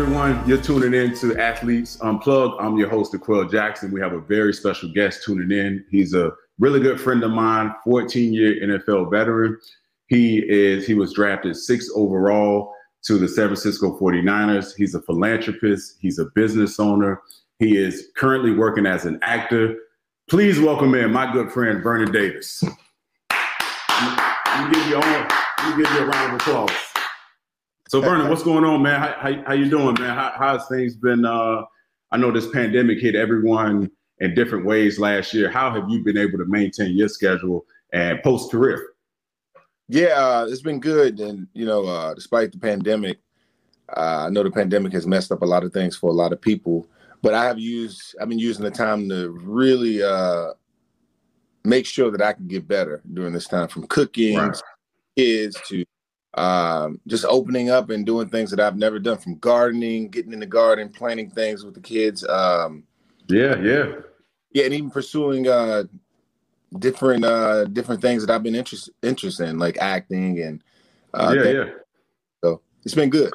everyone? You're tuning in to Athletes Unplugged. I'm your host, D'Qwell Jackson. We have a very special guest tuning in. He's a really good friend of mine, 14 year NFL veteran. He is he was drafted sixth overall to the San Francisco 49ers. He's a philanthropist, he's a business owner. He is currently working as an actor. Please welcome in my good friend Vernon Davis. Give you give you a round of applause. So Vernon, what's going on, man? How, how, how you doing, man? How, how's things been? Uh, I know this pandemic hit everyone in different ways last year. How have you been able to maintain your schedule and post career? Yeah, uh, it's been good, and you know, uh, despite the pandemic, uh, I know the pandemic has messed up a lot of things for a lot of people. But I have used, I've been using the time to really uh, make sure that I can get better during this time, from cooking, right. kids to um, just opening up and doing things that I've never done from gardening, getting in the garden, planting things with the kids. Um, yeah, yeah, yeah, and even pursuing uh, different uh, different things that I've been interested interested in, like acting and uh, yeah, yeah. So it's been good.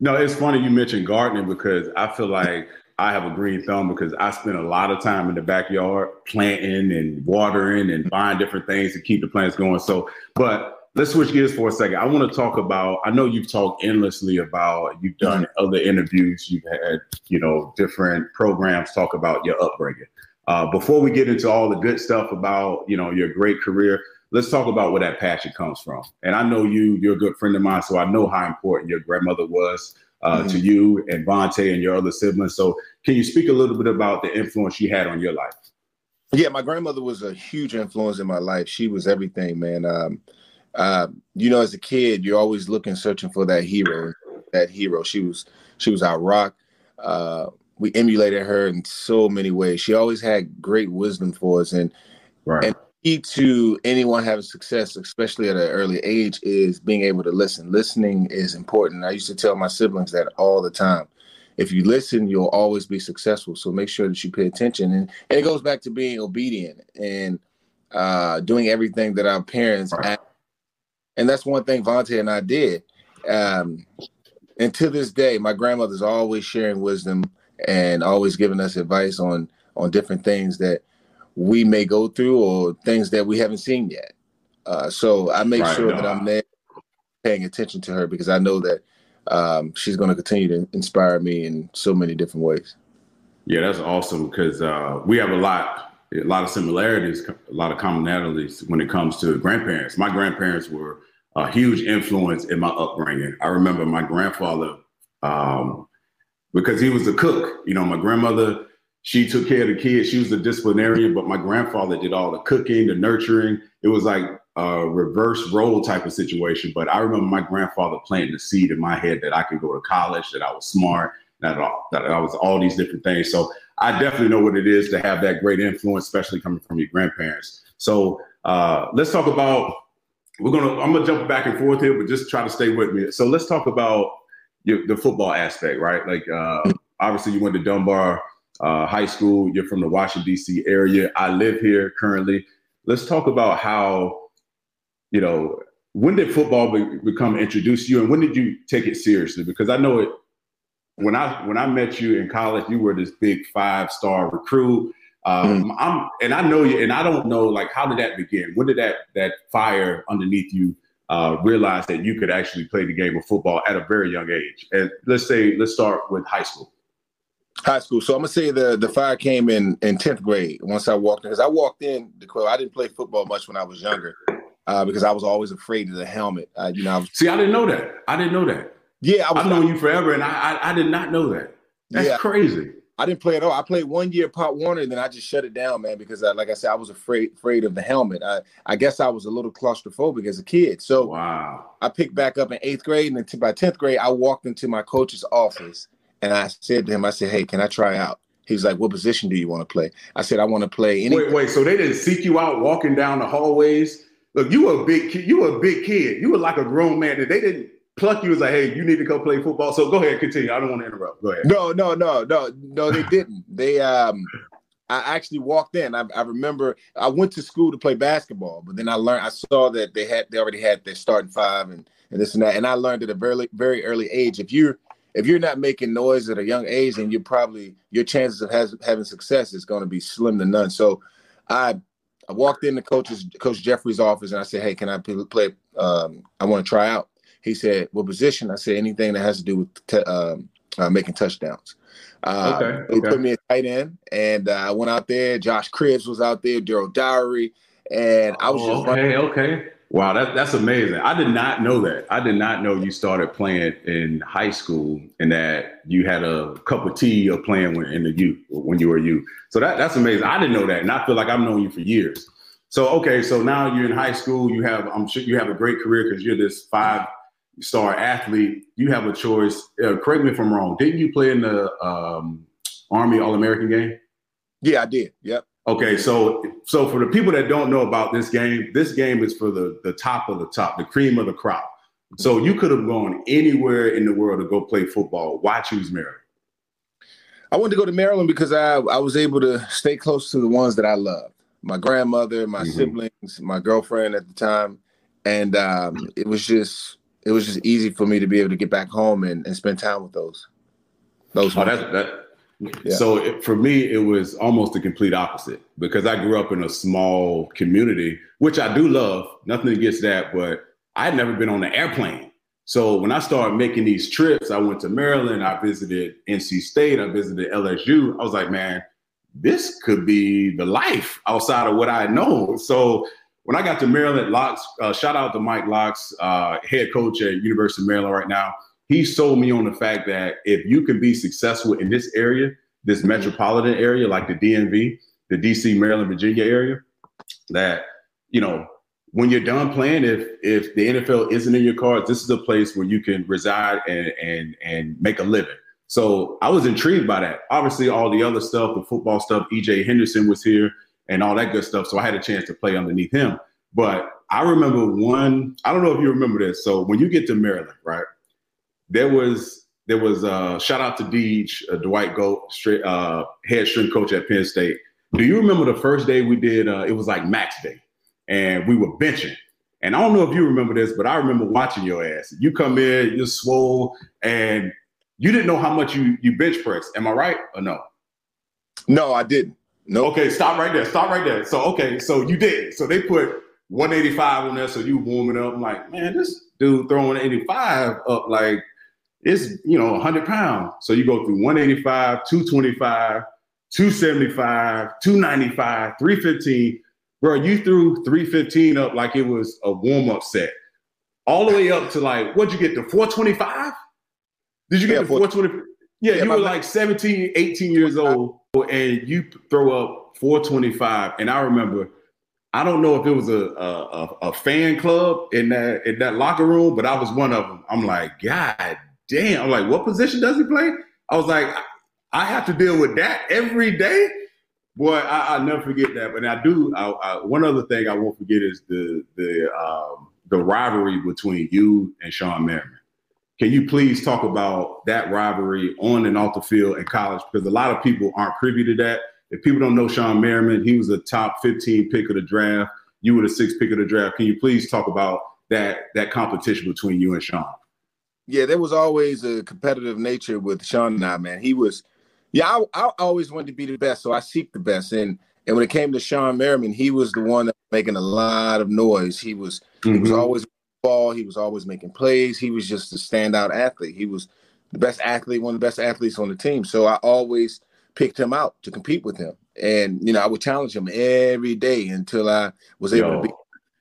No, it's funny you mentioned gardening because I feel like I have a green thumb because I spend a lot of time in the backyard planting and watering and buying different things to keep the plants going. So, but let's switch gears for a second. I want to talk about. I know you've talked endlessly about. You've done mm-hmm. other interviews. You've had you know different programs talk about your upbringing. Uh, before we get into all the good stuff about you know your great career, let's talk about where that passion comes from. And I know you. You're a good friend of mine, so I know how important your grandmother was. Uh, mm-hmm. To you and Vontae and your other siblings. So, can you speak a little bit about the influence she had on your life? Yeah, my grandmother was a huge influence in my life. She was everything, man. Um, uh, you know, as a kid, you're always looking, searching for that hero. That hero. She was she was our rock. Uh, we emulated her in so many ways. She always had great wisdom for us, and right. and key to anyone having success, especially at an early age, is being able to listen. Listening is important. I used to tell my siblings that all the time. If you listen, you'll always be successful. So make sure that you pay attention, and, and it goes back to being obedient and uh, doing everything that our parents. Right and that's one thing Vontae and I did. Um, and to this day, my grandmother's always sharing wisdom and always giving us advice on on different things that we may go through or things that we haven't seen yet. Uh, so I make right, sure no. that I'm there paying attention to her because I know that um, she's going to continue to inspire me in so many different ways. Yeah, that's awesome because uh, we have a lot a lot of similarities, a lot of commonalities when it comes to grandparents. My grandparents were a huge influence in my upbringing. I remember my grandfather, um, because he was a cook. You know, my grandmother, she took care of the kids. She was a disciplinarian, but my grandfather did all the cooking, the nurturing. It was like a reverse role type of situation. But I remember my grandfather planting the seed in my head that I could go to college, that I was smart, that, that I was all these different things. So I definitely know what it is to have that great influence, especially coming from your grandparents. So uh, let's talk about. We're gonna. I'm gonna jump back and forth here, but just try to stay with me. So let's talk about your, the football aspect, right? Like uh, obviously you went to Dunbar uh, High School. You're from the Washington D.C. area. I live here currently. Let's talk about how you know when did football be, become introduced to you, and when did you take it seriously? Because I know it when I when I met you in college, you were this big five star recruit. Um, mm I'm and I know you, and I don't know like how did that begin? When did that that fire underneath you uh, realize that you could actually play the game of football at a very young age? And let's say let's start with high school. High school. So I'm gonna say the the fire came in in tenth grade. Once I walked in, because I walked in the club. I didn't play football much when I was younger uh, because I was always afraid of the helmet. Uh, you know, I was, see, I didn't know that. I didn't know that. Yeah, I have known you forever, and I, I, I did not know that. That's yeah, crazy. I didn't play at all. I played one year Pop Warner, and then I just shut it down, man, because I, like I said, I was afraid afraid of the helmet. I I guess I was a little claustrophobic as a kid. So wow, I picked back up in eighth grade, and then by tenth grade, I walked into my coach's office, and I said to him, I said, "Hey, can I try out?" He's like, "What position do you want to play?" I said, "I want to play." Any- wait, wait. So they didn't seek you out walking down the hallways. Look, you were a big kid. You were a big kid. You were like a grown man. That they didn't pluck you was like, hey, you need to go play football. So go ahead, continue. I don't want to interrupt. Go ahead. No, no, no, no, no, they didn't. they um I actually walked in. I, I, remember I went to school to play basketball, but then I learned I saw that they had they already had their starting five and, and this and that. And I learned at a very very early age if you're if you're not making noise at a young age, then you're probably your chances of has, having success is going to be slim to none. So, I I walked into coach's Coach Jeffrey's office and I said, "Hey, can I play? Um, I want to try out." He said, "What position?" I said, "Anything that has to do with t- um, uh, making touchdowns." Uh, okay, They put me a tight end, and uh, I went out there. Josh Cribbs was out there, Daryl Dowry, and I was oh, just okay, running. okay. Wow, that, that's amazing. I did not know that. I did not know you started playing in high school and that you had a cup of tea of playing when, in the youth when you were you. So that, that's amazing. I didn't know that, and I feel like I've known you for years. So okay, so now you're in high school. You have I'm sure you have a great career because you're this five star athlete. You have a choice. Uh, correct me if I'm wrong. Didn't you play in the um, Army All American game? Yeah, I did. Yep. Okay, so so for the people that don't know about this game, this game is for the the top of the top, the cream of the crop. So you could have gone anywhere in the world to go play football. Why choose Maryland? I wanted to go to Maryland because I I was able to stay close to the ones that I loved. My grandmother, my mm-hmm. siblings, my girlfriend at the time, and um, it was just it was just easy for me to be able to get back home and, and spend time with those. Those. Oh, that, that yeah. So it, for me, it was almost the complete opposite because I grew up in a small community, which I do love. Nothing against that, but I had never been on an airplane. So when I started making these trips, I went to Maryland, I visited NC State, I visited LSU. I was like, man, this could be the life outside of what I know. So when I got to Maryland, Locks, uh, shout out to Mike Locks, uh, head coach at University of Maryland right now he sold me on the fact that if you can be successful in this area, this mm-hmm. metropolitan area like the DMV, the DC, Maryland, Virginia area, that you know when you're done playing, if if the NFL isn't in your cards, this is a place where you can reside and and and make a living. So I was intrigued by that. Obviously, all the other stuff, the football stuff, EJ Henderson was here and all that good stuff. So I had a chance to play underneath him. But I remember one, I don't know if you remember this. So when you get to Maryland, right? there was there was uh, shout out to Deej, uh, Dwight Galt, straight, uh, head strength coach at Penn State. Do you remember the first day we did? Uh, it was like max day, and we were benching. And I don't know if you remember this, but I remember watching your ass. You come in, you're swole, and you didn't know how much you you bench press. Am I right or no? No, I didn't. No. Okay, stop right there. Stop right there. So okay, so you did. So they put 185 on there, so you warming up. I'm like, man, this dude throwing 85 up like it's you know 100 pounds. So you go through 185, 225, 275, 295, 315. Bro, you threw 315 up like it was a warm up set, all the way up to like what'd you get to 425? Did you get yeah, to 420? Yeah, yeah, you were like 17, 18 years old, and you throw up 425. And I remember, I don't know if it was a, a, a fan club in that in that locker room, but I was one of them. I'm like, God damn, I'm like, what position does he play? I was like, I have to deal with that every day. Boy, I, will never forget that. But I do. I, I, one other thing I won't forget is the the um, the rivalry between you and Shawne Merriman. Can you please talk about that rivalry on and off the field in college? Because a lot of people aren't privy to that. If people don't know Shawne Merriman, he was a top 15 pick of the draft. You were the sixth pick of the draft. Can you please talk about that that competition between you and Shawne? yeah, there was always a competitive nature with Shawne and I, man. He was, yeah, I, I always wanted to be the best, so I seek the best. And and when it came to Shawne Merriman, he was the one that was making a lot of noise. He was mm-hmm. he was mm-hmm. always ball. He was always making plays. He was just a standout athlete. He was the best athlete, one of the best athletes on the team. So I always picked him out to compete with him. And you know, I would challenge him every day until I was able Yo. to be.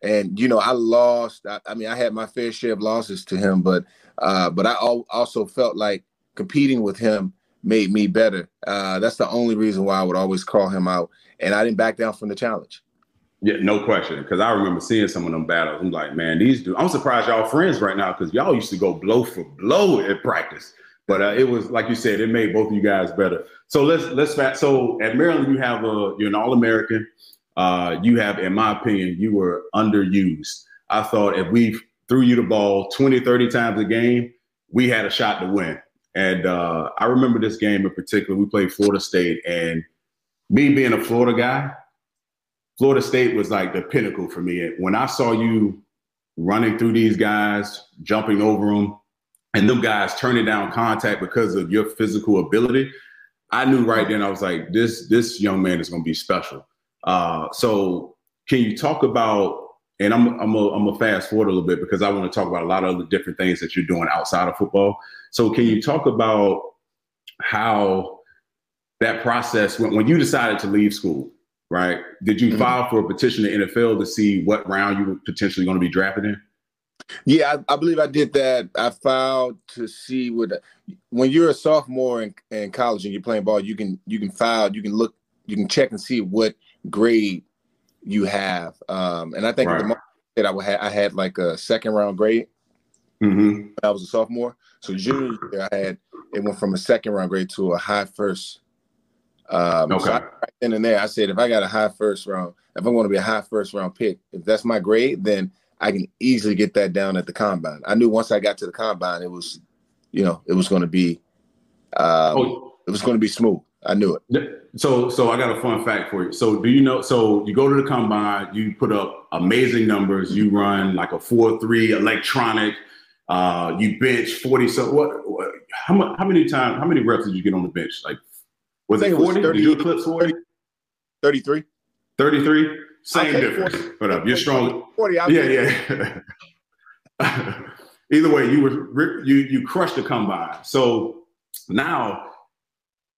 And you know, I lost. I, I mean, I had my fair share of losses to him, but uh, but I also felt like competing with him made me better. Uh, that's the only reason why I would always call him out, and I didn't back down from the challenge. Yeah, no question. Because I remember seeing some of them battles. I'm like, man, these dudes. I'm surprised y'all friends right now because y'all used to go blow for blow at practice. But uh, it was like you said, it made both of you guys better. So let's let's. So at Maryland, you have a you're an All American. Uh, you have, in my opinion, you were underused. I thought if we threw you the ball 20, 30 times a game, we had a shot to win. And uh, I remember this game in particular. We played Florida State, and me being a Florida guy, Florida State was like the pinnacle for me. When I saw you running through these guys, jumping over them, and them guys turning down contact because of your physical ability, I knew right then I was like, this this young man is going to be special. Uh, so can you talk about? And I'm I'm a, I'm a fast forward a little bit because I want to talk about a lot of the different things that you're doing outside of football. So can you talk about how that process when, when you decided to leave school, right? Did you mm-hmm. file for a petition to NFL to see what round you were potentially going to be drafted in? Yeah, I, I, believe I did that. I filed to see what when you're a sophomore in, in, college and you're playing ball, you can you can file, you can look, you can check and see what grade you have. Um, and I think right. the moment that I had, I had like a second round grade. Mm-hmm. I was a sophomore, so junior year I had it went from a second round grade to a high first. Um, okay. So I, then and there, I said if I got a high first round, if I'm going to be a high first round pick, if that's my grade, then I can easily get that down at the combine. I knew once I got to the combine, it was, you know, it was going to be, um, oh. it was going to be smooth. I knew it. So, so I got a fun fact for you. So, do you know? So, you go to the combine, you put up amazing numbers. You run like a four three electronic. Uh, you bench forty. So, what? what how, how many times? How many reps did you get on the bench? Like, was it forty? Did you eclipse 40? 33. 33? Same difference. 40, but up, you're strong. 40, I'll yeah, yeah. Either way, you were you you crushed the combine. So now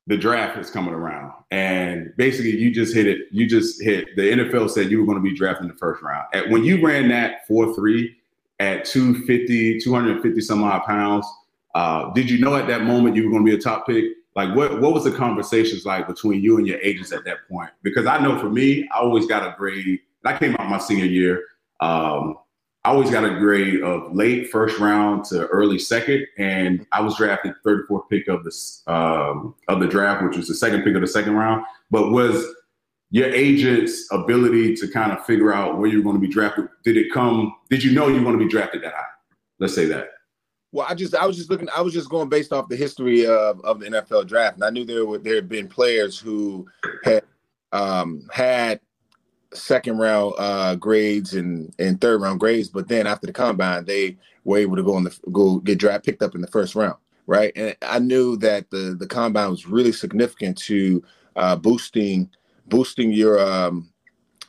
the draft is coming around, and basically you just hit it. You just hit. The NFL said you were going to be drafted in the first round. At, when you ran that four three at 250, 250 some odd pounds, uh, did you know at that moment you were going to be a top pick? Like what what was the conversations like between you and your agents at that point? Because I know for me, I always got a grade. I came out my senior year. Um, I always got a grade of late first round to early second, and I was drafted 34th pick of the um, of the draft, which was the second pick of the second round. But was your agent's ability to kind of figure out where you're going to be drafted? Did it come? Did you know you were going to be drafted that high? Let's say that. Well, I just I was just looking I was just going based off the history of, of the NFL draft, and I knew there were there had been players who had um, had second round uh, grades and and third round grades, but then after the combine, they were able to go on the go get draft picked up in the first round, right? And I knew that the the combine was really significant to uh, boosting boosting your um,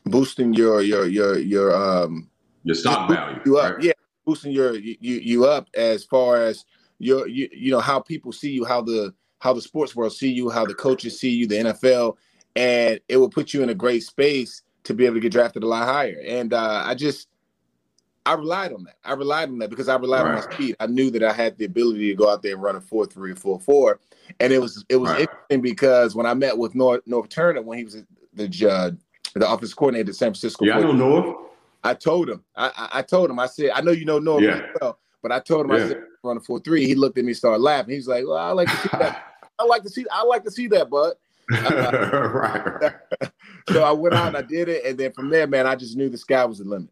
boosting your your your your um your stock value. You up. Right? Yeah, boosting your you you up as far as your you, you know how people see you, how the how the sports world see you, how the coaches see you, the NFL, and it will put you in a great space to be able to get drafted a lot higher. And uh, I just I relied on that. I relied on that because I relied right. on my speed. I knew that I had the ability to go out there and run a four three or four four, and it was it was right. interesting because when I met with Norv Norv Turner when he was the the office coordinator at San Francisco. Yeah, I don't know. I told him. I, I told him. I said, I know you know Norv yeah. well, but I told him yeah. I said run a four three. He looked at me, started laughing. He's like, "Well, I like to see that. I like to see. I like to see that, bud." Right. right. so I went out and I did it, and then from there, man, I just knew the sky was the limit.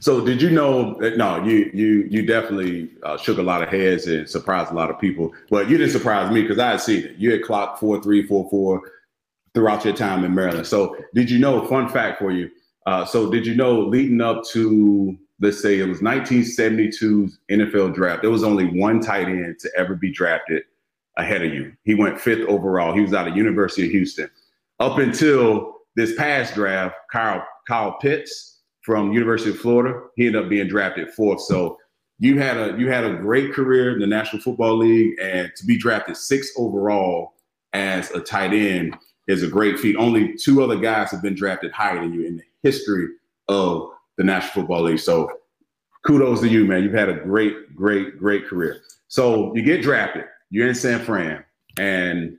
So did you know? No, you you you definitely uh, shook a lot of heads and surprised a lot of people. But you didn't surprise me because I had seen it. You had clocked four three four four throughout your time in Maryland. So did you know? Fun fact for you: uh, so did you know leading up to let's say it was 1972's NFL draft, there was only one tight end to ever be drafted ahead of you. He went fifth overall. He was out of University of Houston. Up until this past draft, Kyle Kyle Pitts from University of Florida, he ended up being drafted fourth. So you had a you had a great career in the National Football League, and to be drafted sixth overall as a tight end is a great feat. Only two other guys have been drafted higher than you in the history of the National Football League. So kudos to you, man. You've had a great, great, great career. So you get drafted. You're in San Fran, and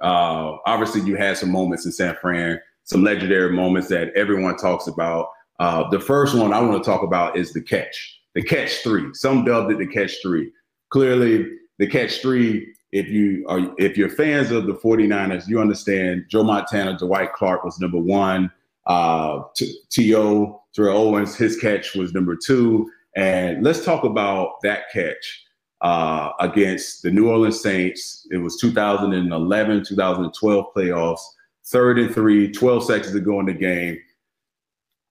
uh, obviously you had some moments in San Fran, some legendary moments that everyone talks about. Uh, the first one I want to talk about is the catch, the catch three. Some dubbed it the catch three. Clearly, the catch three. If you are, if you're fans of the 49ers, you understand Joe Montana, Dwight Clark was number one. Uh, T.O. Terrell Owens, his catch was number two. And let's talk about that catch uh, against the New Orleans Saints. It was 2011, 2012 playoffs, third and three, 12 seconds to go in the game.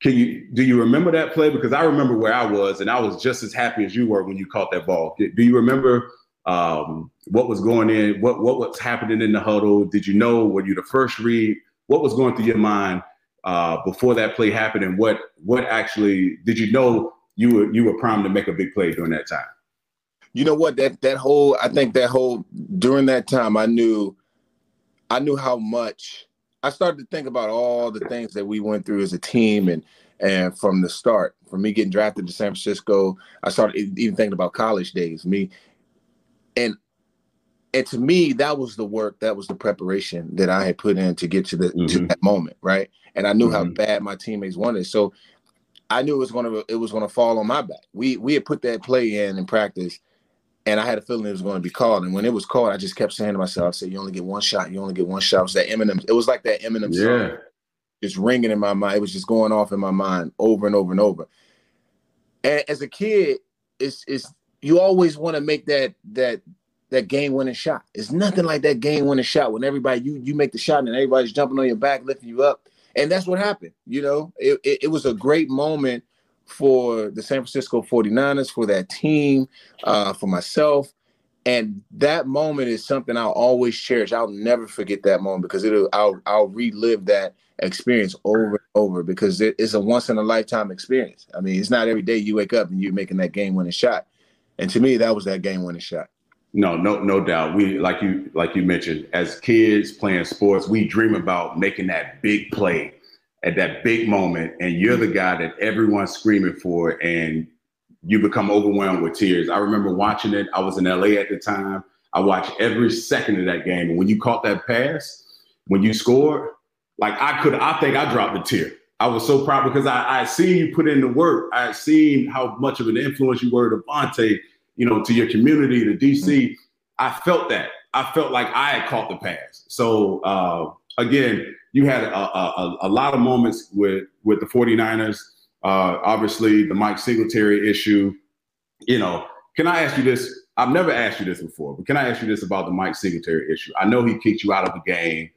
can you do you remember that play? Because I remember where I was, and I was just as happy as you were when you caught that ball. Do you remember um, what was going in? What what was happening in the huddle? Did you know? Were you the first read? What was going through your mind uh, before that play happened, and what what actually did you know you were you were primed to make a big play during that time? You know what? That that whole I think that whole during that time I knew I knew how much I started to think about all the things that we went through as a team and and from the start, from me getting drafted to San Francisco, I started even thinking about college days. Me and and to me, that was the work, that was the preparation that I had put in to get to the mm-hmm. to that moment, right? And I knew mm-hmm. how bad my teammates wanted. So I knew it was gonna it was gonna fall on my back. We we had put that play in in practice, and I had a feeling it was going to be called. And when it was called, I just kept saying to myself, I said, "You only get one shot. You only get one shot." It was that Eminem. It was like that Eminem yeah. song, just ringing in my mind. It was just going off in my mind over and over and over. And as a kid, it's it's you always want to make that that that game winning shot. It's nothing like that game winning shot when everybody you you make the shot and everybody's jumping on your back, lifting you up. And that's what happened. You know, it, it, it was a great moment for the San Francisco 49ers, for that team, uh, for myself. And that moment is something I'll always cherish. I'll never forget that moment because it'll I'll I'll relive that experience over and over because it is a once in a lifetime experience. I mean, it's not every day you wake up and you're making that game winning shot. And to me, that was that game winning shot. No, no, no doubt. We like you like you mentioned, as kids playing sports, we dream about making that big play at that big moment and you're the guy that everyone's screaming for and you become overwhelmed with tears. I remember watching it. I was in LA at the time. I watched every second of that game. And when you caught that pass, when you scored, like I could, I think I dropped a tear. I was so proud because I, I seen you put in the work. I seen how much of an influence you were to Vontae, you know, to your community, to DC. Mm-hmm. I felt that. I felt like I had caught the pass. So uh, again, you had a, a, a, lot of moments with with the 49ers. Uh, obviously, the Mike Singletary issue. You know, can I ask you this? I've never asked you this before, but can I ask you this about the Mike Singletary issue? I know he kicked you out of the game.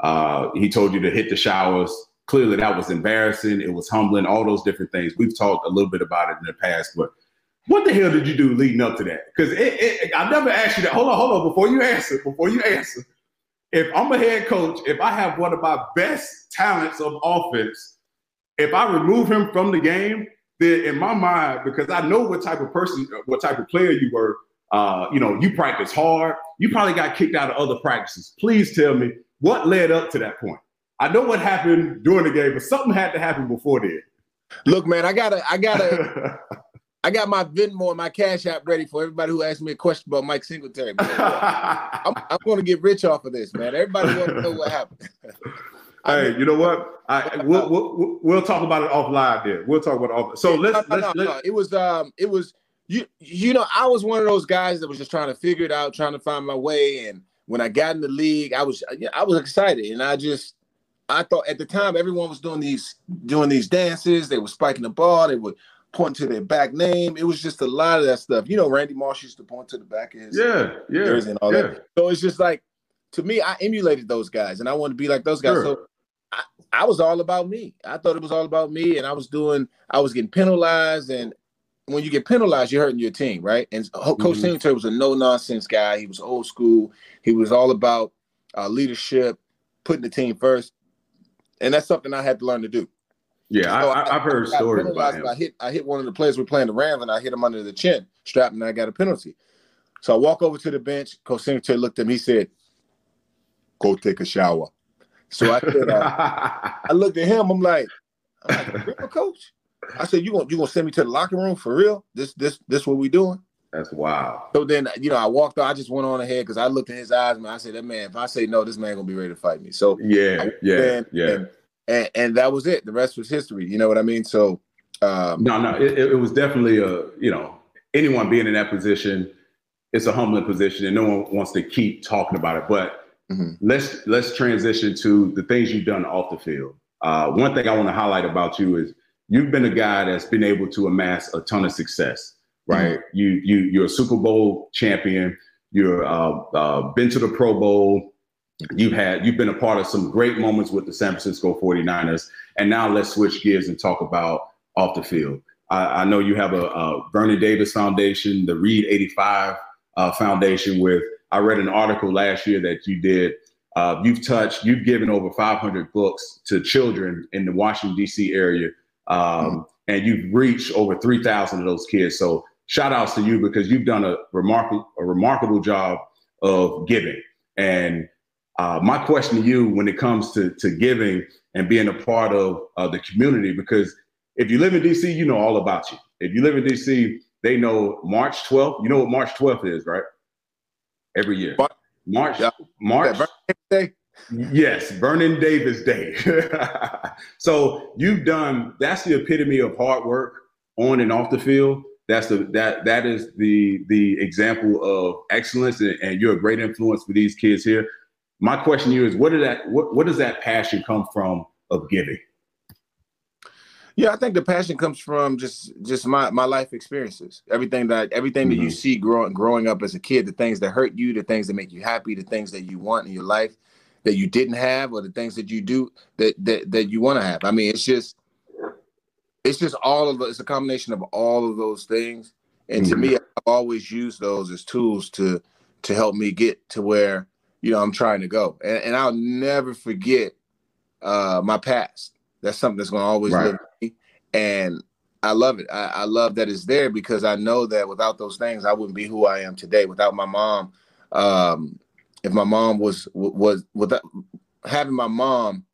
Uh, he told you to hit the showers. Clearly, that was embarrassing. It was humbling. All those different things. We've talked a little bit about it in the past, but what the hell did you do leading up to that? Because I never asked you that. Hold on, hold on. Before you answer, before you answer, if I'm a head coach, if I have one of my best talents of offense, if I remove him from the game, then in my mind, because I know what type of person, what type of player you were, uh, you know, you practice hard. You probably got kicked out of other practices. Please tell me what led up to that point. I know what happened during the game, but something had to happen before then. Look, man, I gotta, I gotta, I got my Venmo and my Cash App ready for everybody who asked me a question about Mike Singletary. I'm, I'm going to get rich off of this, man. Everybody want to know what happened. hey, you know what? I we'll, we'll, we'll talk about it offline. There, we'll talk about it off. So let's, no, no, let's, no, let's. It was um, it was you. You know, I was one of those guys that was just trying to figure it out, trying to find my way. And when I got in the league, I was I was excited, and I just I thought at the time everyone was doing these doing these dances. They were spiking the ball. They were pointing to their back name. It was just a lot of that stuff. You know, Randy Moss used to point to the back of his yeah, yeah, jersey and all yeah. that. So it's just like to me, I emulated those guys and I wanted to be like those guys. Sure. So I, I, was all about me. I thought it was all about me, and I was doing, I was getting penalized. And when you get penalized, you're hurting your team, right? And Coach mm-hmm. Singletary was a no nonsense guy. He was old school. He was all about uh, leadership, putting the team first, and that's something I had to learn to do. Yeah, so I, have heard stories about him. I hit I hit one of the players we're playing the Rams and I hit him under the chin, strap, and I got a penalty. So I walk over to the bench. Coach Singletary looked at me. He said, "Go take a shower." So I said, uh, I looked at him. I'm like, I'm like real coach. I said, "You gonna you gonna send me to the locker room for real? This this this what we doing?" That's wild. So then, you know, I walked out. I just went on ahead because I looked in his eyes, man. I said, "That man, if I say no, this man gonna be ready to fight me." So yeah, yeah, yeah. And, and, that was it. The rest was history. You know what I mean? So um, no, no, it, it was definitely a you know anyone being in that position, it's a humbling position, and no one wants to keep talking about it. But mm-hmm. let's let's transition to the things you've done off the field. Uh, one thing I want to highlight about you is you've been a guy that's been able to amass a ton of success. Right? Mm-hmm. You you you're a Super Bowl champion. You're uh, uh, been to the Pro Bowl. You've had you've been a part of some great moments with the San Francisco 49ers And now let's switch gears and talk about off the field. I, I know you have a, a, Vernon Davis Foundation, the Reed 85 uh, Foundation. With I read an article last year that you did. Uh, you've touched, you've given over 500 books to children in the Washington D.C. area, um, mm-hmm. and you've reached over 3,000 of those kids. So shout outs to you because you've done a remarkable a remarkable job of giving. And uh, my question to you when it comes to, to giving and being a part of uh, the community, because if you live in DC, you know all about you. If you live in DC, they know March 12th. You know what March 12th is, right? Every year. March, yeah. March. Day? Yes, Vernon Davis Day. so you've done that's the epitome of hard work on and off the field. That's the that that is the the example of excellence, and, and you're a great influence for these kids here. My question to you is, what did that what, what does that passion come from of giving? Yeah, I think the passion comes from just just my my life experiences. Everything that everything mm-hmm. that you mm-hmm. see growing growing up as a kid, the things that hurt you, the things that make you happy, the things that you want in your life that you didn't have, or the things that you do that that that you want to have. I mean, it's just it's just all of the, it's a combination of all of those things. And mm-hmm. to me, I've always used those as tools to to help me get to where you know I'm trying to go. And, and I'll never forget uh, my past. That's something that's going to always right. live with me. And I love it. I, I, love that it's there because I know that without those things, I wouldn't be who I am today. Without my mom, um, if my mom was was without having my mom,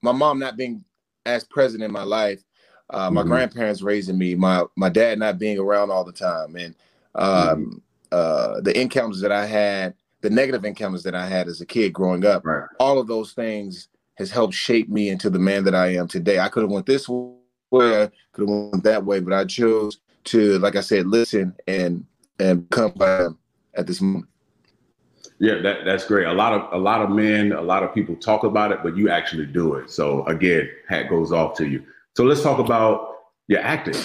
my mom not being as present in my life, uh, my mm-hmm. grandparents raising me, my my dad not being around all the time, and um, mm-hmm. uh, the encounters that I had, the negative encounters that I had as a kid growing up, right. all of those things has helped shape me into the man that I am today. I could have went this way, could have went that way, but I chose to, like I said, listen and and come by at this moment. Yeah, that, that's great. A lot of a lot of men, a lot of people talk about it, but you actually do it. So again, hat goes off to you. So let's talk about your acting,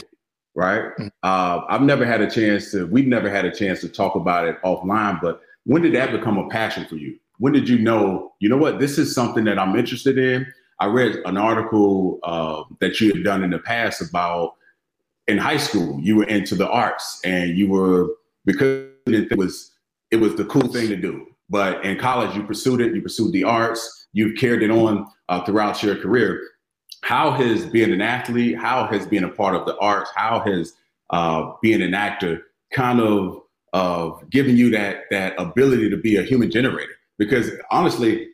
right? Mm-hmm. Uh, I've never had a chance to. We've never had a chance to talk about it offline. But when did that become a passion for you? When did you know? You know what? This is something that I'm interested in. I read an article uh, that you had done in the past about in high school you were into the arts and you were because it was it was the cool thing to do. But in college, you pursued it. You pursued the arts. You've carried it on uh, throughout your career how has being an athlete, how has being a part of the arts, how has uh, being an actor kind of of giving you that that ability to be a human generator? Because honestly,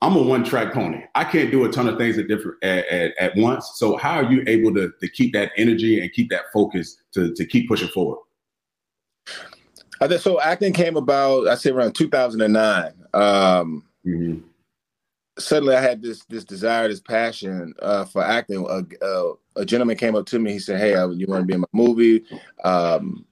I'm a one track pony. I can't do a ton of things at different at, at, at, once. So how are you able to to keep that energy and keep that focus to to keep pushing forward? I think so. Acting came about, I say around 2009. Um, mm-hmm suddenly I had this this desire, this passion uh, for acting. A, a, a, gentleman came up to me. He said, "Hey, I, you want to be in my movie?" Um,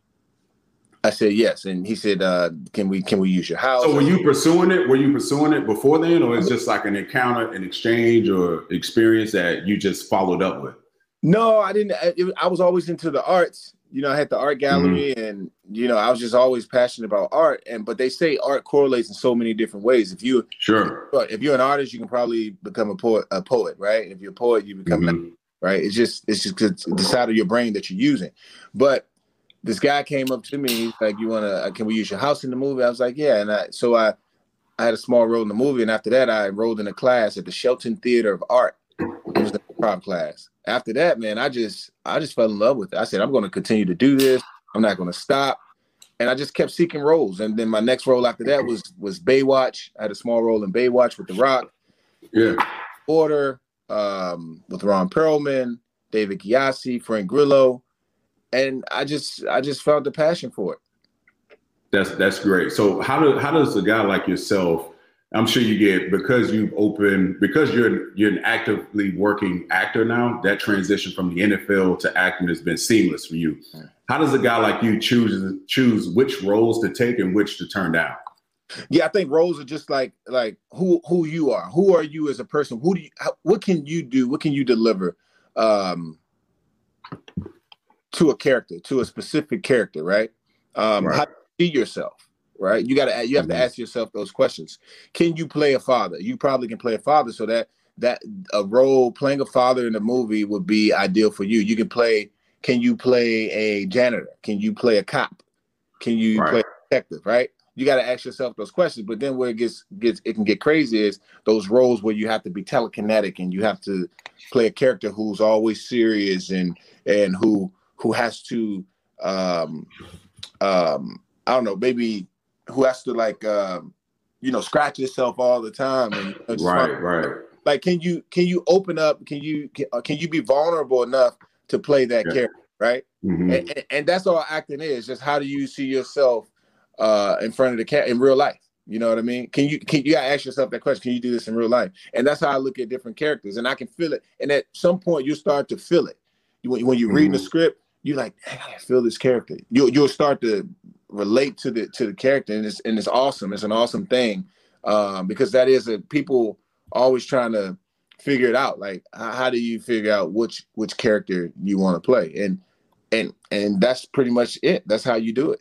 I said yes, and he said, uh, "Can we can we use your house?" So, were you pursuing it? Were you pursuing it before then, or is just like an encounter, an exchange, or experience that you just followed up with? No, I didn't. I, it, I was always into the arts, you know, I had the art gallery mm-hmm. and you know, I was just always passionate about art. And but they say art correlates in so many different ways. If you sure but if you're an artist, you can probably become a poet a poet, right? If you're a poet, you become mm-hmm. right. It's just it's just the side of your brain that you're using. But this guy came up to me, like, you wanna uh, can we use your house in the movie? I was like, Yeah. And I so I I had a small role in the movie, and after that I enrolled in a class at the Shelton Theater of Art. It was a improv class after that, man, I just I just fell in love with it. I said, I'm going to continue to do this. I'm not going to stop. And I just kept seeking roles. And then my next role after that was was Baywatch. I had a small role in Baywatch with The Rock. Yeah. Order um, with Ron Perlman, David Gyasi, Frank Grillo, and I just I just felt the passion for it. That's that's great. So how do how does a guy like yourself I'm sure you get because you've opened because you're you're an actively working actor now. That transition from the NFL to acting has been seamless for you. How does a guy like you choose choose which roles to take and which to turn down? Yeah, I think roles are just like like who who you are. Who are you as a person? Who do you? How, what can you do? What can you deliver um, to a character, to a specific character, right? Um, right. How do you see yourself? right? You got to you have mm-hmm. to ask yourself those questions. Can you play a father? You probably can play a father, so that that a role playing a father in a movie would be ideal for you. You can play. Can you play a janitor? Can you play a cop? Can you right. play a detective? Right. You got to ask yourself those questions. But then where it gets gets it can get crazy is those roles where you have to be telekinetic and you have to play a character who's always serious and and who who has to um um I don't know maybe who has to like um you know scratch yourself all the time and you know, right right. Like can you can you open up can you can, uh, can you be vulnerable enough to play that yeah. character right? Mm-hmm. and, and, and, that's all acting is just how do you see yourself uh in front of the cat in real life? You know what i mean? Can you can you gotta ask yourself that question can you do this in real life? And that's how i look at different characters and i can feel it. And at some point you start to feel it. When, when you're mm-hmm. reading the script you're like i feel this character you, you'll start to relate to the to the character and it's and it's awesome it's an awesome thing um because that is a people always trying to figure it out. Like, how, how do you figure out which which character you want to play? And and and that's pretty much it. That's how you do it.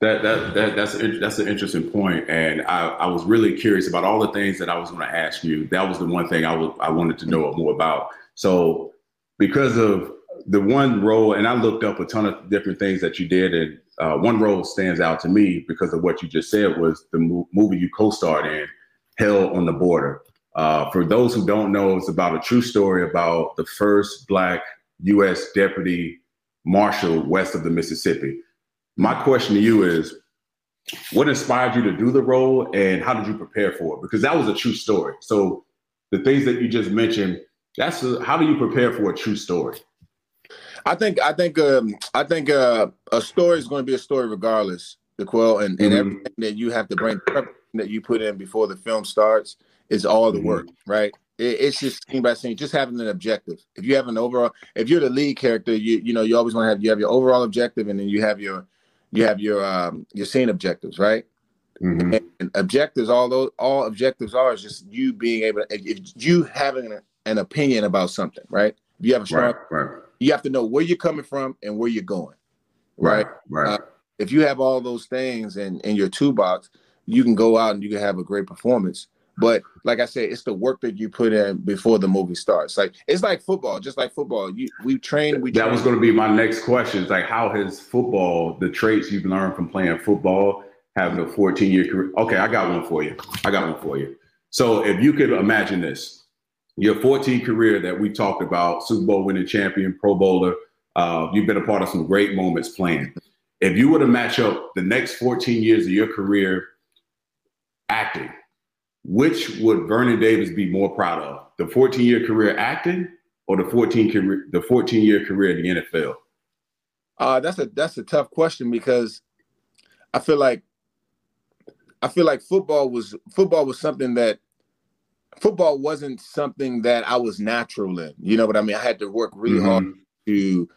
That that, that that's that's an interesting point, and I, I was really curious about all the things that I was going to ask you. That was the one thing I was I wanted to know more about. So because of the one role, and I looked up a ton of different things that you did, and uh, one role stands out to me because of what you just said was the mo- movie you co-starred in, Hell on the Border. Uh, for those who don't know, it's about a true story about the first Black U.S. deputy marshal west of the Mississippi. My question to you is what inspired you to do the role and how did you prepare for it? Because that was a true story. So the things that you just mentioned, that's a, how do you prepare for a true story? I think I think um, I think uh, a story is going to be a story regardless, D'Qwell, and, and mm-hmm. everything that you have to bring that you put in before the film starts is all the mm-hmm. work, right? It, it's just scene by scene, just having an objective. If you have an overall, if you're the lead character, you you know you always want to have you have your overall objective, and then you have your you have your um your scene objectives, right? Mm-hmm. And, and objectives, all those all objectives are is just you being able to, if you having an, an opinion about something, right? If you have a strong, right, right. You have to know where you're coming from and where you're going, right? Right. Uh, if you have all those things in in your toolbox, you can go out and you can have a great performance. But like I said, it's the work that you put in before the movie starts. Like it's like football, just like football. You we train. We that train. was going to be my next question. It's like how has football, the traits you've learned from playing football, having a 14 year career? Okay, I got one for you. I got one for you. So if you could imagine this, your 14 career that we talked about, Super Bowl winning champion, Pro Bowler, uh, you've been a part of some great moments playing. If you were to match up the next 14 years of your career acting which would Vernon Davis be more proud of? The 14 year career acting or the 14 career the 14 year career in the NFL? Uh, that's a that's a tough question because I feel like I feel like football was football was something that football wasn't something that I was natural in. You know what I mean? I had to work really mm-hmm. hard to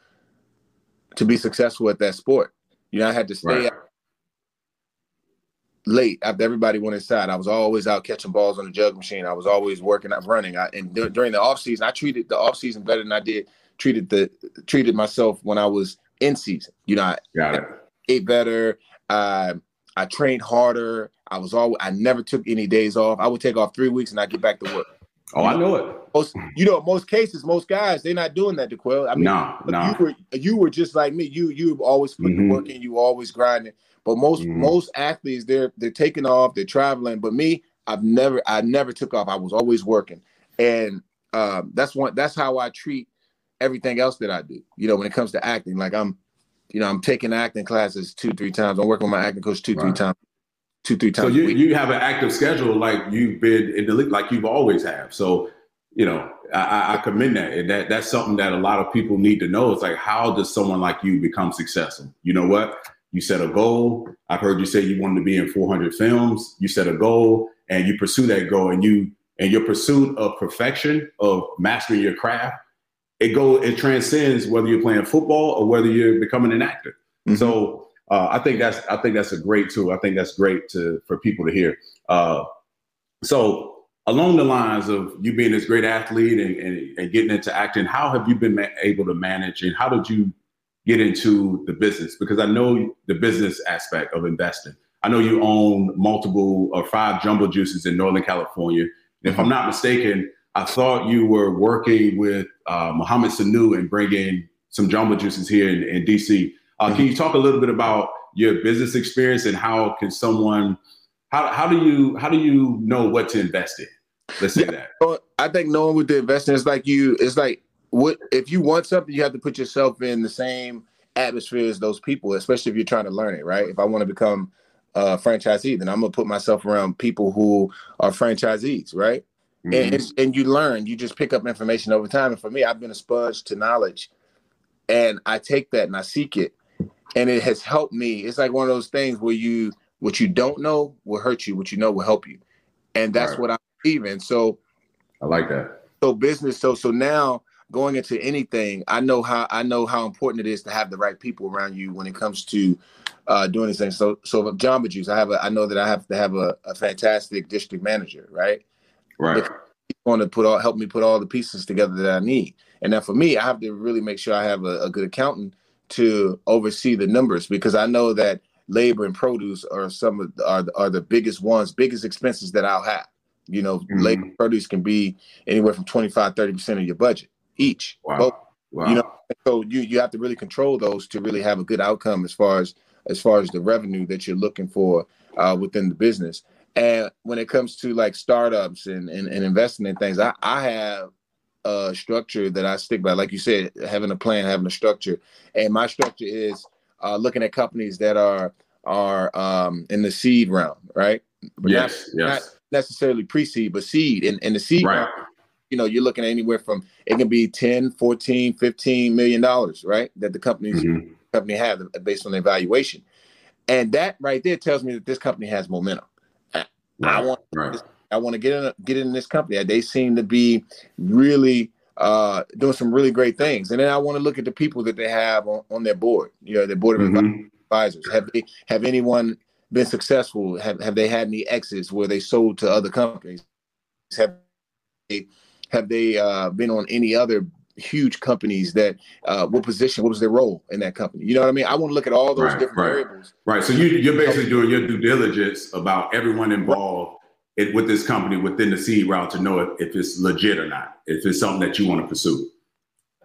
to be successful at that sport. You know, I had to stay right late after everybody went inside. I was always out catching balls on the jug machine. I was always working out running. I, and d- during the off season, I treated the off season better than I did treated the treated myself when I was in season. You know, I Got it. ate better. I I trained harder. I was all I never took any days off. I would take off three weeks and I get back to work. Oh, I know it. Most, you know, most cases, most guys, they're not doing that, D'Qwell. I mean, no, no. you were you were just like me. You you always putting mm-hmm. work in. You always grinding. But most mm-hmm. most athletes, they're they're taking off, they're traveling. But me, I've never I never took off. I was always working, and um, that's one. That's how I treat everything else that I do. You know, when it comes to acting, like I'm, you know, I'm taking acting classes two three times. I'm working with my acting coach two three times. Two three times. So you, you have an active schedule like you've been in the league, like you've always have. So you know, I, I commend that. And that that's something that a lot of people need to know. It's like, how does someone like you become successful? You know what? You set a goal. I've heard you say you wanted to be in 400 films. You set a goal and you pursue that goal, and you and your pursuit of perfection of mastering your craft, it go it transcends whether you're playing football or whether you're becoming an actor. Mm-hmm. So uh, I think that's I think that's a great tool. I think that's great to for people to hear. Uh, so along the lines of you being this great athlete and, and, and getting into acting, how have you been ma- able to manage and how did you get into the business because I know the business aspect of investing. I know you own multiple or five Jamba Juices in Northern California. If I'm not mistaken, I thought you were working with uh, Mohamed Sanu and bringing some Jamba Juices here in, in DC. Uh, mm-hmm. Can you talk a little bit about your business experience and how can someone how, how do you how do you know what to invest in? Let's say yeah, that. I think knowing what to invest in is like you. It's like what if you want something, you have to put yourself in the same atmosphere as those people, especially if you're trying to learn it, right? If I want to become a franchisee, then I'm gonna put myself around people who are franchisees, right? Mm-hmm. And and you learn, you just pick up information over time. And for me, I've been a sponge to knowledge, and I take that and I seek it, and it has helped me. It's like one of those things where you what you don't know will hurt you, what you know will help you, and that's right. what I believe in. So, I like that. So business. So so now going into anything, I know how I know how important it is to have the right people around you when it comes to uh, doing this thing. So so Jamba Juice, I have a I know that I have to have a, a fantastic district manager, right? Right. going to put all help me put all the pieces together that I need. And now for me, I have to really make sure I have a, a good accountant to oversee the numbers because I know that labor and produce are some of the, are, are the biggest ones, biggest expenses that I'll have. You know, mm-hmm. labor produce can be anywhere from 25, 30% of your budget each. Wow. Both, wow. You know, so you you have to really control those to really have a good outcome as far as as far as the revenue that you're looking for uh, within the business. And when it comes to like startups and, and, and investing in things, I, I have a structure that I stick by. Like you said, having a plan, having a structure. And my structure is uh, looking at companies that are are um, in the seed round, right? But yes, not, yes. Not necessarily pre-seed, but seed. And in, in the seed right. round, you know, you're looking at anywhere from it can be 10, 14, 15 million dollars, right? That the companies mm-hmm. company have based on their valuation. And that right there tells me that this company has momentum. Right. I want right. I want to get in get in this company. They seem to be really uh, doing some really great things. And then I want to look at the people that they have on, on their board. You know, their board of mm-hmm. advisors. Have they have anyone been successful? Have have they had any exits where they sold to other companies? Have they have they uh, been on any other huge companies that uh, what position, what was their role in that company? You know what I mean? I want to look at all those right, different right. variables. Right. So you, you're basically doing your due diligence about everyone involved it, with this company within the seed round to know if, if it's legit or not, if it's something that you want to pursue.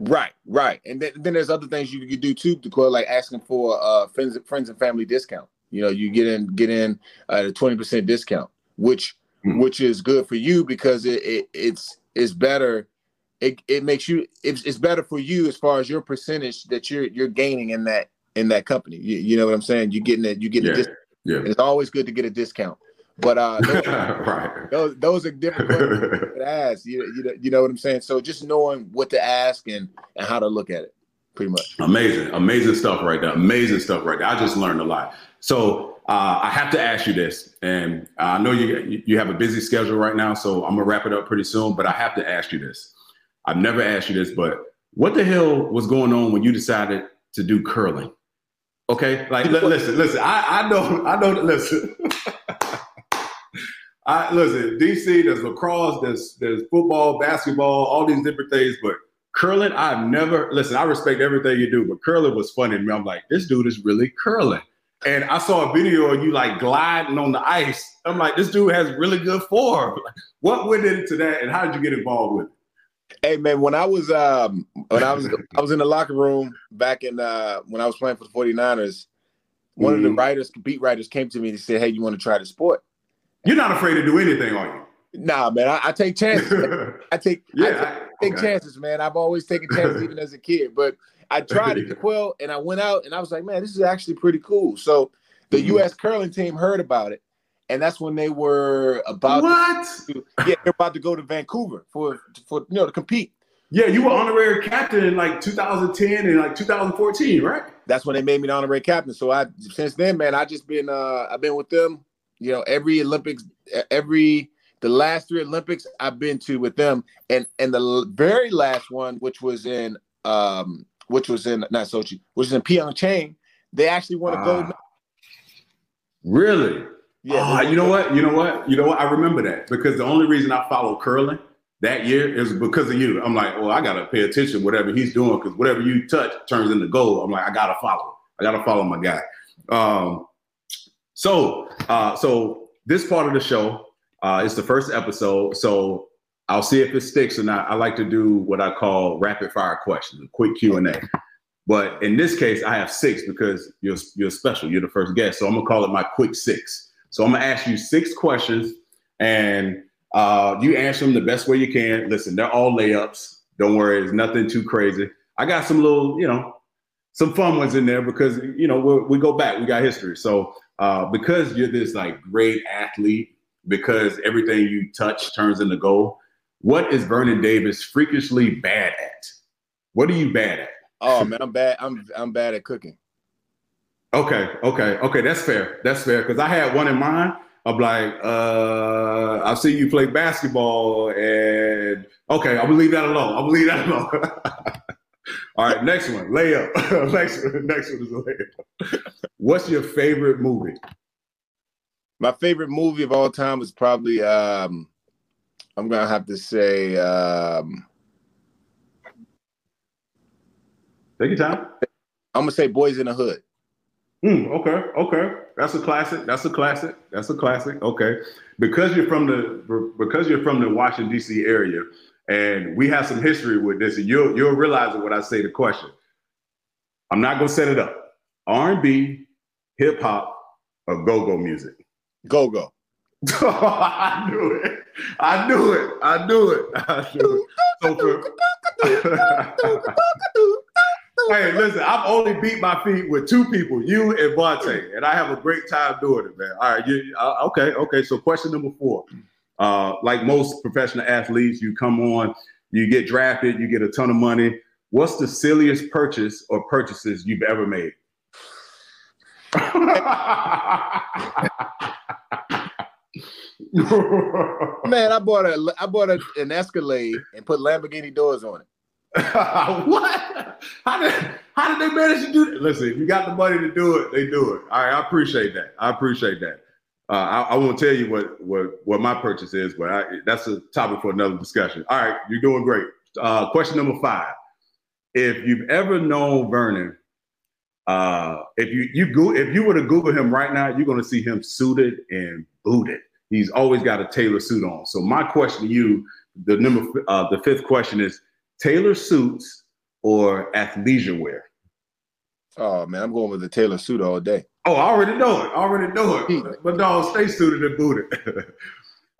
Right, right, and then, then there's other things you could do too, to call like asking for uh friends, friends and family discount. You know, you get in get in at a twenty percent discount, which mm-hmm. which is good for you because it, it it's it's better. It, it makes you it's, it's better for you as far as your percentage that you're you're gaining in that in that company. You, you know what I'm saying? You're getting it. You get yeah. Yeah. It's always good to get a discount. But uh, those, right. those, those are different to ask. You, you, you know what I'm saying? So just knowing what to ask and, and how to look at it, pretty much. Amazing, amazing stuff right there. Amazing stuff right there. I just learned a lot. So uh, I have to ask you this, and I know you you have a busy schedule right now, so I'm gonna wrap it up pretty soon. But I have to ask you this. I've never asked you this, but what the hell was going on when you decided to do curling? Okay, like listen, listen. I, I know, I know. Listen, I listen, DC, there's lacrosse, there's there's football, basketball, all these different things, but curling, I've never listen, I respect everything you do, but curling was funny to me. I'm like, this dude is really curling. And I saw a video of you like gliding on the ice. I'm like, this dude has really good form. What went into that and how did you get involved with it? Hey man, when I was um when I was I was in the locker room back in uh when I was playing for the 49ers, one mm-hmm. of the mm-hmm. writers, beat writers came to me and said, Hey, you want to try the sport? You're not afraid to do anything, are you? Nah, man. I, I take chances. I take yeah, I take, okay. chances, man. I've always taken chances even as a kid. But I tried it quill and I went out and I was like, man, this is actually pretty cool. So the mm-hmm. US curling team heard about it. And that's when they were about what? To, yeah, they're about to go to Vancouver for for you know to compete. Yeah, you were honorary captain in like 2010 and like 2014, right? That's when they made me the honorary captain. So I since then, man, I just been uh I've been with them you know, every Olympics, every the last three Olympics I've been to with them, and and the very last one, which was in um, which was in not Sochi, which was in Pyeongchang, they actually won a gold. Ah. Really? Yeah. you know what? You know what? You know what? I remember that because the only reason I followed curling that year is because of you. I'm like, well, I gotta pay attention whatever he's doing because whatever you touch turns into gold. I'm like, I gotta follow. I gotta follow my guy. Um, so, uh, so this part of the show uh, is the first episode. So I'll see if it sticks or not. I like to do what I call rapid fire questions, a quick Q and A. But in this case, I have six because you're you're special. You're the first guest, so I'm gonna call it my quick six. So I'm gonna ask you six questions, and uh, you answer them the best way you can. Listen, they're all layups. Don't worry, it's nothing too crazy. I got some little, you know, some fun ones in there because you know we go back, we got history. So uh, because you're this like great athlete, because everything you touch turns into gold. What is Vernon Davis freakishly bad at? What are you bad at? Oh man, I'm bad. I'm I'm bad at cooking. Okay, okay, okay. That's fair. That's fair. Because I had one in mind. I'm like, uh, I see you play basketball, and okay, I'm gonna leave that alone. I'm gonna leave that alone. All right, next one, layup. next one, next one is layup. What's your favorite movie? My favorite movie of all time is probably um, I'm gonna have to say um, Take your time. I'm gonna say Boys in the Hood. Mm, okay, okay, that's a classic. That's a classic. That's a classic. Okay, because you're from the because you're from the Washington D.C. area, and we have some history with this, and you'll you'll realize it when I say the question. I'm not gonna set it up. R&B, hip hop, or go go music. Go go. I knew it. I knew it. I knew it. I knew it. So for, hey, listen, I've only beat my feet with two people, you and Vontae, and I have a great time doing it, man. All right, you, uh, okay, okay. So question number four. Uh, like most professional athletes, you come on, you get drafted, you get a ton of money. What's the silliest purchase or purchases you've ever made? Man, I bought a I bought a, an Escalade and put Lamborghini doors on it. what? How did how did they manage to do that? Listen, if you got the money to do it, they do it. All right, I appreciate that. I appreciate that. Uh, I, I, won't tell you what what what my purchase is, but I, that's a topic for another discussion. All right, you're doing great. Uh, question number five: If you've ever known Vernon, uh, if you you go if you were to Google him right now, you're going to see him suited and booted. He's always got a tailor suit on. So my question to you, the number uh, the fifth question is: Tailor suits or athleisure wear? Oh man, I'm going with the tailor suit all day. Oh, I already know it. I already know it. But no, stay suited and booted.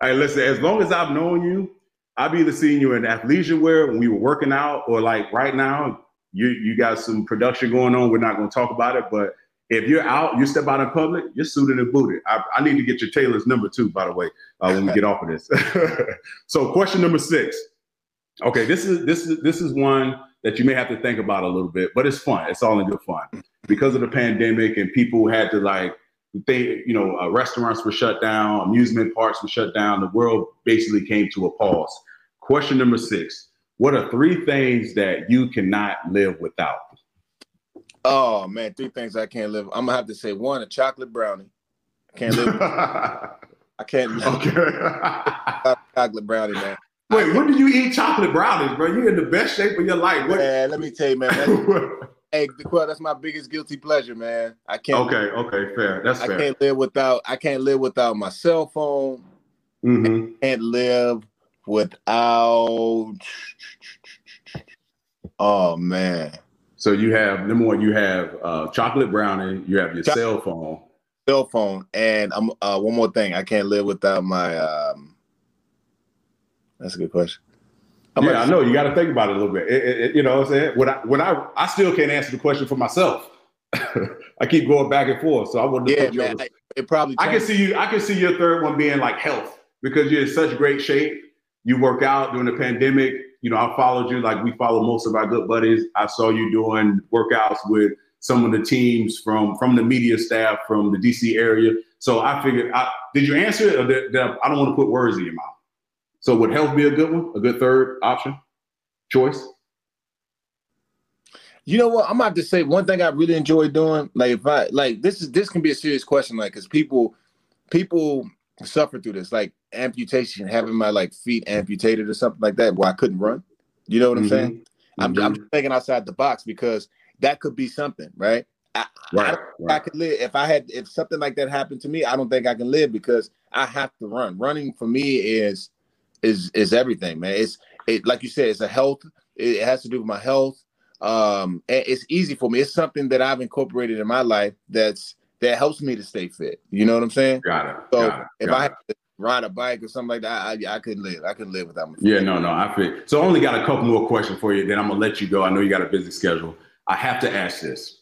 hey, listen, as long as I've known you, I've either seen you in athleisure wear when we were working out, or like right now, you you got some production going on. We're not going to talk about it, but if you're out, you step out in public, you're suited and booted. I, I need to get your tailor's number too, by the way, uh, when we get off of this. so, question number six. Okay, this is this is this is one that you may have to think about a little bit, but it's fun. It's all in good fun because of the pandemic and people had to like they you know uh, restaurants were shut down, amusement parks were shut down. The world basically came to a pause. Question number six: What are three things that you cannot live without? Oh man, three things I can't live. I'm gonna have to say one: a chocolate brownie. I can't live. I can't live. Okay. chocolate brownie, man. Wait, when do you eat chocolate brownies, bro? You're in the best shape of your life. What? Man, let me tell you, man. hey, that's my biggest guilty pleasure, man. I can't. Okay, okay, fair. That's fair. I can't live without. I can't live without my cell phone. Mm-hmm. I can't live without. Oh man. So you have number one, you have uh, chocolate brownie, you have your Ch- cell phone, cell phone, and I'm uh, one more thing. I can't live without my. Um, that's a good question. I'm yeah, I know you got to think about it a little bit. It, it, you know what I'm saying? When I when I I still can't answer the question for myself. I keep going back and forth, so I want to yeah, man, I, it probably. I can see you. I can see your third one being like health because you're in such great shape. You work out during the pandemic you know, I followed you like we follow most of our good buddies. I saw you doing workouts with some of the teams from from the media staff from the DC area. So I figured, I, did you answer it, or did, did I, I don't want to put words in your mouth. So would health be a good one, a good third option, choice? You know what? I'm about to say one thing I really enjoy doing. Like if I like this is this can be a serious question, like because people people suffer through this. Like amputation, having my like feet amputated or something like that, where I couldn't run. You know what I'm mm-hmm. saying? I'm, mm-hmm. I'm thinking outside the box because that could be something, right? I, right, I, right. I could live if I had if something like that happened to me. I don't think I can live because I have to run. Running for me is is is everything, man. It's it like you said, it's a health. It has to do with my health. Um, it's easy for me. It's something that I've incorporated in my life that's that helps me to stay fit. You know what I'm saying? Got it. So got it, if got I had to ride a bike or something like that, I, I couldn't live. I couldn't live without my Yeah, no, no, I feel. So I only got a couple more questions for you. Then I'm gonna let you go. I know you got a busy schedule. I have to ask this.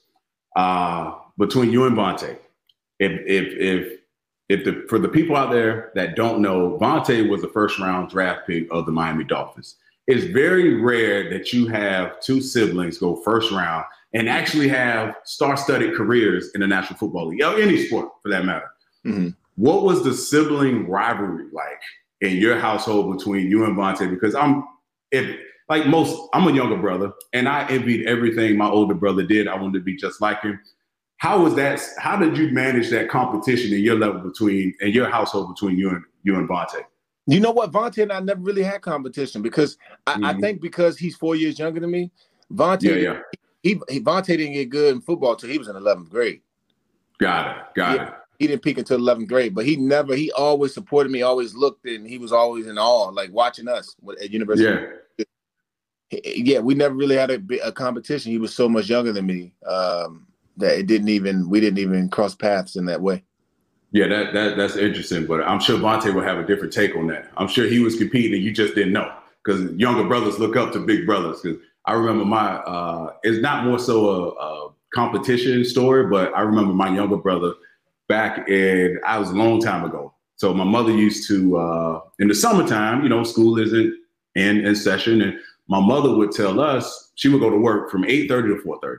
Uh, between you and Vontae, if if if if the for the people out there that don't know, Vontae was the first round draft pick of the Miami Dolphins. It's very rare that you have two siblings go first round and actually have star-studded careers in the National Football League, or any sport for that matter. Mhm. What was the sibling rivalry like in your household between you and Vontae? Because I'm, if like most, I'm a younger brother, and I envied everything my older brother did. I wanted to be just like him. How was that? How did you manage that competition in your level between and your household between you and you and Vontae? You know what? Vontae and I never really had competition because I, I Mhm. think because he's four years younger than me, Vontae, Yeah, yeah, he, he Vontae didn't get good in football till he was in 11th grade. got it, got Yeah. it. He didn't peak until 11th grade, but he never, he always supported me, always looked and he was always in awe, like watching us at University. Yeah, Yeah, we never really had a, a competition. He was so much younger than me um, that it didn't even, we didn't even cross paths in that way. yeah. That that that's interesting, but I'm sure Vontae will have a different take on that. I'm sure he was competing, and you just didn't know because younger brothers look up to big brothers. Because I remember my, uh, it's not more so a, a competition story, but I remember my younger brother back in, I was a long time ago. So my mother used to, uh, in the summertime, you know, school isn't in, in session. And my mother would tell us, she would go to work from 8.30 to 4.30.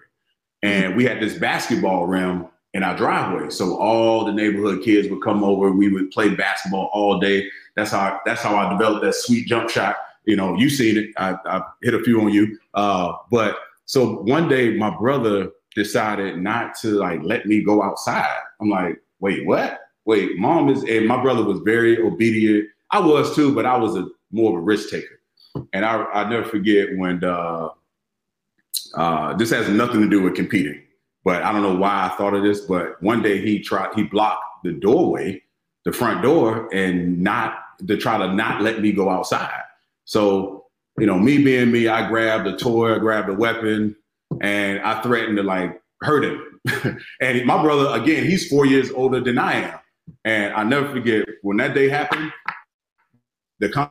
And we had this basketball rim in our driveway. So all the neighborhood kids would come over. We would play basketball all day. That's how, that's how I developed that sweet jump shot. You know, you seen it. I, I hit a few on you. Uh, but so one day my brother decided not to like let me go outside. I'm like, wait, what? Wait, mom is and my brother was very obedient. I was too, but I was a more of a risk taker. And I I never forget when uh uh this has nothing to do with competing, but I don't know why I thought of this, but one day he tried he blocked the doorway, the front door, and not to try to not let me go outside. So, you know, me being me, I grabbed a toy, I grabbed a weapon, and I threatened to like hurt him. and my brother, again, he's four years older than I am. And I never forget when that day happened, the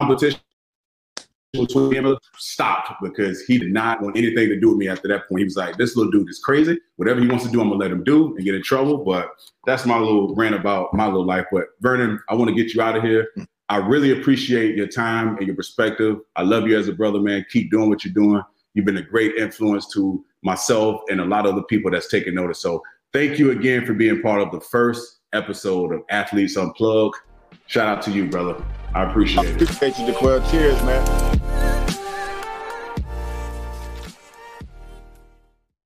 competition between him stopped because he did not want anything to do with me after that point. He was like, this little dude is crazy. Whatever he wants to do, I'm gonna let him do and get in trouble. But that's my little rant about my little life. But Vernon, I want to get you out of here. I really appreciate your time and your perspective. I love you as a brother, man. Keep doing what you're doing. You've been a great influence to myself and a lot of other people that's taken notice. So thank you again for being part of the first episode of Athletes Unplugged. Shout out to you, brother. I appreciate I it. appreciate you, D'Qwell. Cheers, man love.